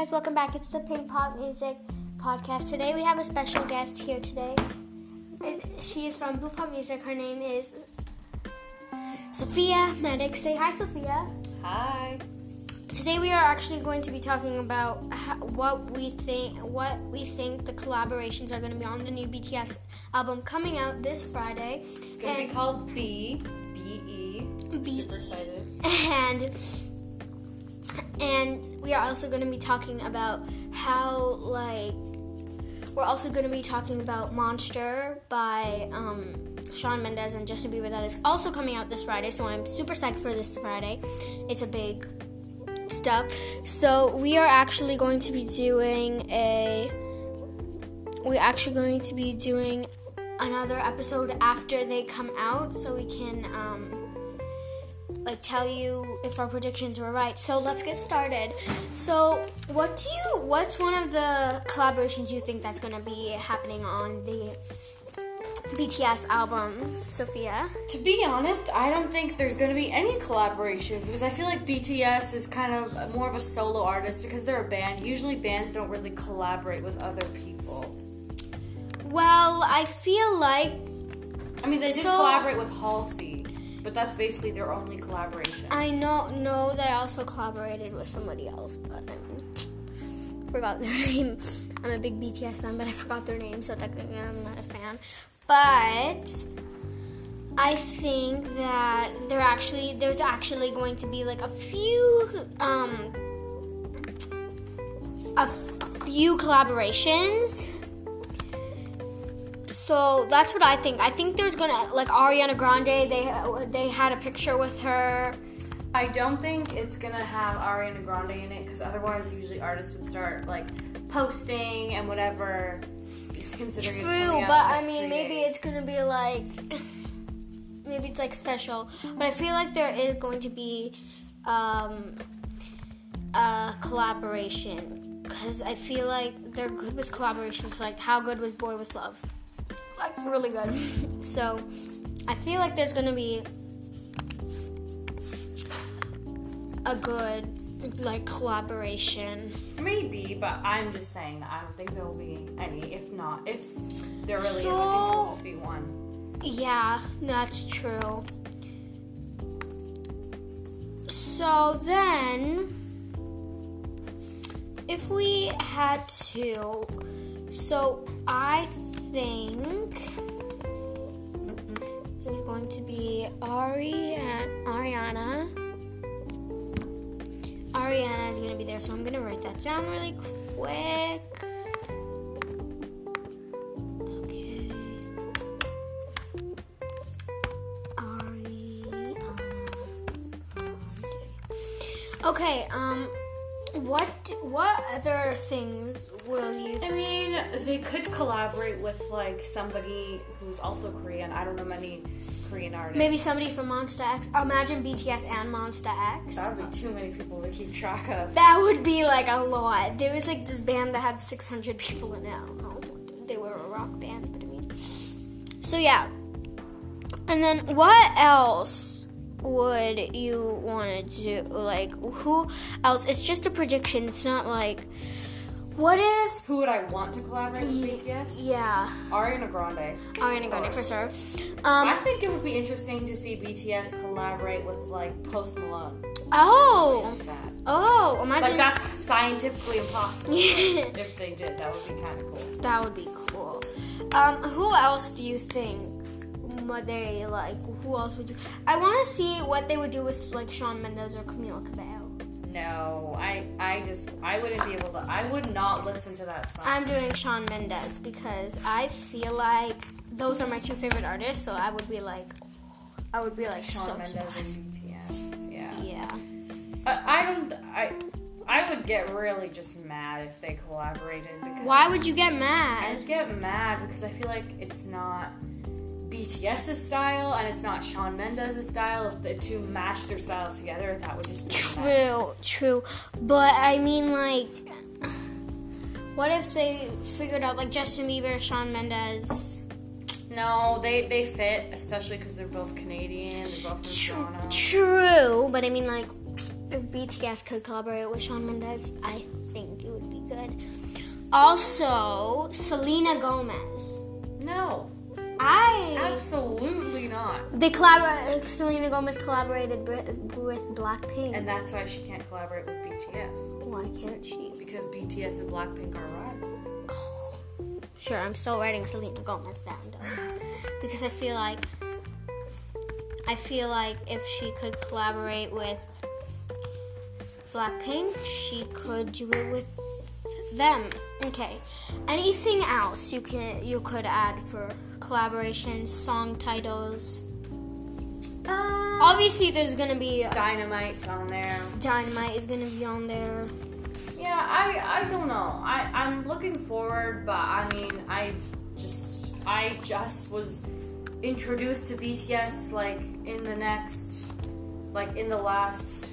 guys, welcome back. It's the Pink Pop Music Podcast. Today we have a special guest here today. And she is from Blue Pop Music. Her name is Sophia Medic. Say hi, Sophia. Hi. Today we are actually going to be talking about how, what we think what we think the collaborations are going to be on the new BTS album coming out this Friday. It's gonna be called B B E. B- Super excited. and and we are also going to be talking about how like we're also going to be talking about Monster by um, Shawn Mendes and Justin Bieber that is also coming out this Friday. So I'm super psyched for this Friday. It's a big stuff. So we are actually going to be doing a we're actually going to be doing another episode after they come out so we can um, like tell you if our predictions were right. So let's get started. So what do you what's one of the collaborations you think that's gonna be happening on the BTS album, Sophia? To be honest, I don't think there's gonna be any collaborations because I feel like BTS is kind of more of a solo artist because they're a band. Usually, bands don't really collaborate with other people. Well, I feel like I mean, they did So- collaborate with Halsey, but that's basically their only collaboration. I know no they also collaborated with somebody else, but I forgot their name. I'm a big BTS fan, but I forgot their name, so technically I'm not a fan. But I think that there actually there's actually going to be like a few um a few collaborations. So that's what I think. I think there's gonna like Ariana Grande. They they had a picture with her. I don't think it's gonna have Ariana Grande in it because otherwise, usually artists would start like posting and whatever. Considering True, but I mean, maybe days. it's gonna be like, maybe it's like special. But I feel like there is going to be um, a collaboration because I feel like they're good with collaborations. Like, how good was Boy with Luv? Like, really good. so, I feel like there's gonna be a good like collaboration. Maybe, but I'm just saying that I don't think there will be any. If not, if there really is, I think there will just be one. Yeah, that's true. So then, if we had to, so I think there's going to be Ari and Ariana. Ariana is going to be there, so I'm going to write that down really quick. Okay. Okay, um what what other things will you I mean, they could collaborate with like somebody who's also Korean. I don't know many Korean artists. maybe somebody from Monsta X? Imagine BTS and Monsta X. that would be too many people to keep track of. That would be like a lot. There was like this band that had 600 people in it. I don't know. They were a rock band, but I mean. So yeah. And then what else would you want to do? Like, who else? It's just a prediction. It's not like. What if. Who would I want to collaborate with BTS? Yeah. Ariana Grande. Ariana Grande for sure. I Um, think it would be interesting to see BTS collaborate with like Post Malone. oh. Like. Oh, imagine. Like that's scientifically impossible. if they did, that would be kind of cool. That would be cool. Um, who else do you think they like? Who else would you? I want to see what they would do with like Shawn Mendes or Camila Cabello. No, I I just I wouldn't be able to. I would not listen to that song. I'm doing Shawn Mendes because I feel like those are my two favorite artists. So I would be like, I would be like Shawn so Mendes surprised. and BTS. Yeah. Yeah. I, I don't. I I would get really just mad if they collaborated. Because Why would you get mad? I'd get mad because I feel like it's not BTS's style and it's not Shawn Mendes' style. If the two match their styles together, that would just be a mess. True, true. But I mean, like, what if they figured out like Justin Bieber, Shawn Mendes? No, they they fit, especially because they're both Canadian. They're both from Tr- Toronto. True, but I mean, like, if BTS could collaborate with Shawn Mendes, I think it would be good. Also, Selena Gomez. No, I absolutely not. they collaborate. Selena Gomez collaborated with, Blackpink. And that's why she can't collaborate with BTS Why can't she? because BTS and Blackpink are rivals. Sure, I'm still writing Selena Gomez down because I feel like I feel like if she could collaborate with Blackpink, she could do it with them. Okay. Anything else you can you could add for collaborations, song titles? Um, Obviously, there's gonna be Dynamite's on there. Dynamite is gonna be on there. Yeah, I I don't know. I I'm looking forward, but I mean, I just I just was introduced to BTS like in the next like in the last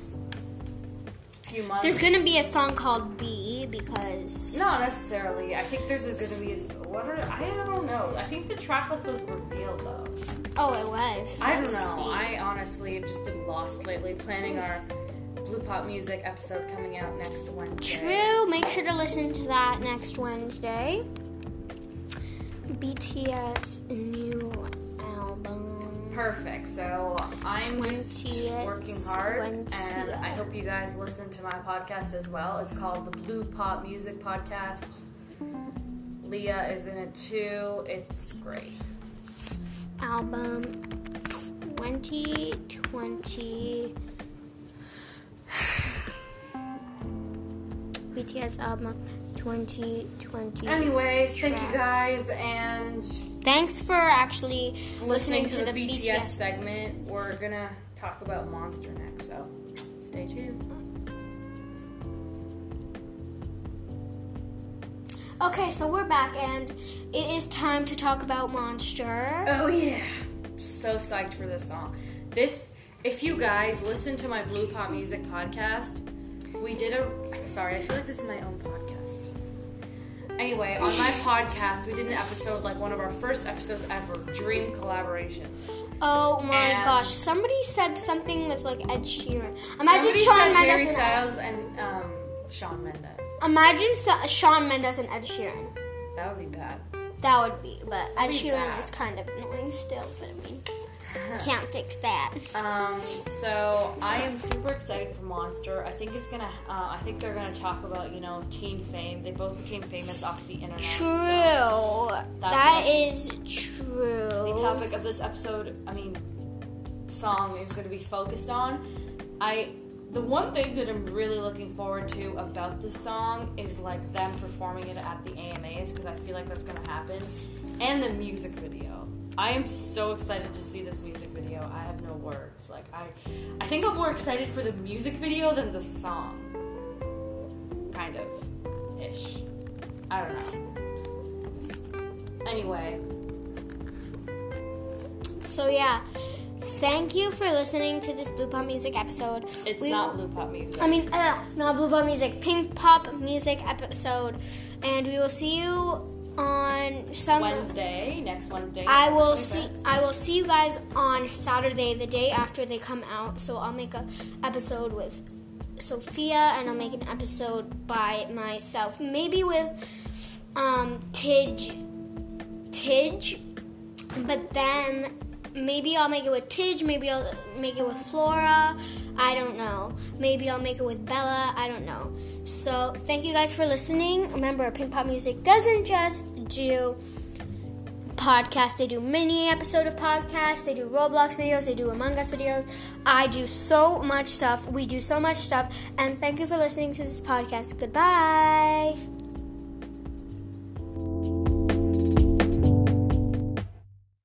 few months. There's gonna be a song called B because Not necessarily. I think there's to be a what are I don't know. I think the track list was revealed though. oh, it was. I don't know. see. I honestly have just been lost lately planning our Blue Pop Music episode coming out next Wednesday. True. Make sure to listen to that next Wednesday. BTS. Perfect. So I'm just working hard, and I hope you guys listen to my podcast as well. It's called the Blue Pop Music Podcast. Leah is in it too. It's great. Album 2020. BTS album 2020. Anyways, thank you guys, and Thanks for actually listening, listening, to, the, BTS, segment. We're gonna talk about Monster next, so stay tuned. Okay, so we're back and it is time to talk about Monster. Oh yeah, so psyched for this song. This, if you guys listen to my Blue Pop Music podcast, we did a. I'm sorry, I feel like this is my own podcast. Anyway, on my podcast, we did an episode like one of our first episodes ever, Dream Collaboration. Oh my And- gosh, somebody said something with like Ed Sheeran. Imagine Somebody Shawn said Harry Mendes. And, Styles and um, Shawn Mendes. imagine Shawn Mendes and Ed Sheeran. That would be bad. That would be, but Ed be Sheeran bad. is kind of annoying still. But I mean, can't fix that. Um, so I am super excited for Monster. I think it's gonna. Uh, I think they're gonna talk about you know teen fame. They both became famous off the internet. True, so that is true. the topic of this episode, I mean, song is gonna be focused on. I. The one thing that I'm really looking forward to about this song is like them performing it at the AMAs because I feel like that's gonna happen, and the music video. I am so excited to see this music video. I have no words. Like I, I think I'm more excited for the music video than the song. Kind of, ish. I don't know. Anyway, So yeah, thank you for listening to this Blue Pop Music episode. it's We- not blue pop music. I mean, uh, not Blue Pop Music, Pink Pop Music episode, and we will see you on some. Wednesday, next Wednesday. I will 25th. see. I will see you guys on Saturday, the day after they come out. So I'll make a episode with Sophia, and I'll make an episode by myself, maybe with um, Tidge. Tidge, but then maybe I'll make it with Tidge. Maybe I'll make it with Flora. I don't know. Maybe I'll make it with Bella. I don't know. So thank you guys for listening. Remember, Pink Pop Music doesn't just do podcasts. They do mini episode of podcasts. They do Roblox videos. They do Among Us videos. I do so much stuff. We do so much stuff. And thank you for listening to this podcast. Goodbye.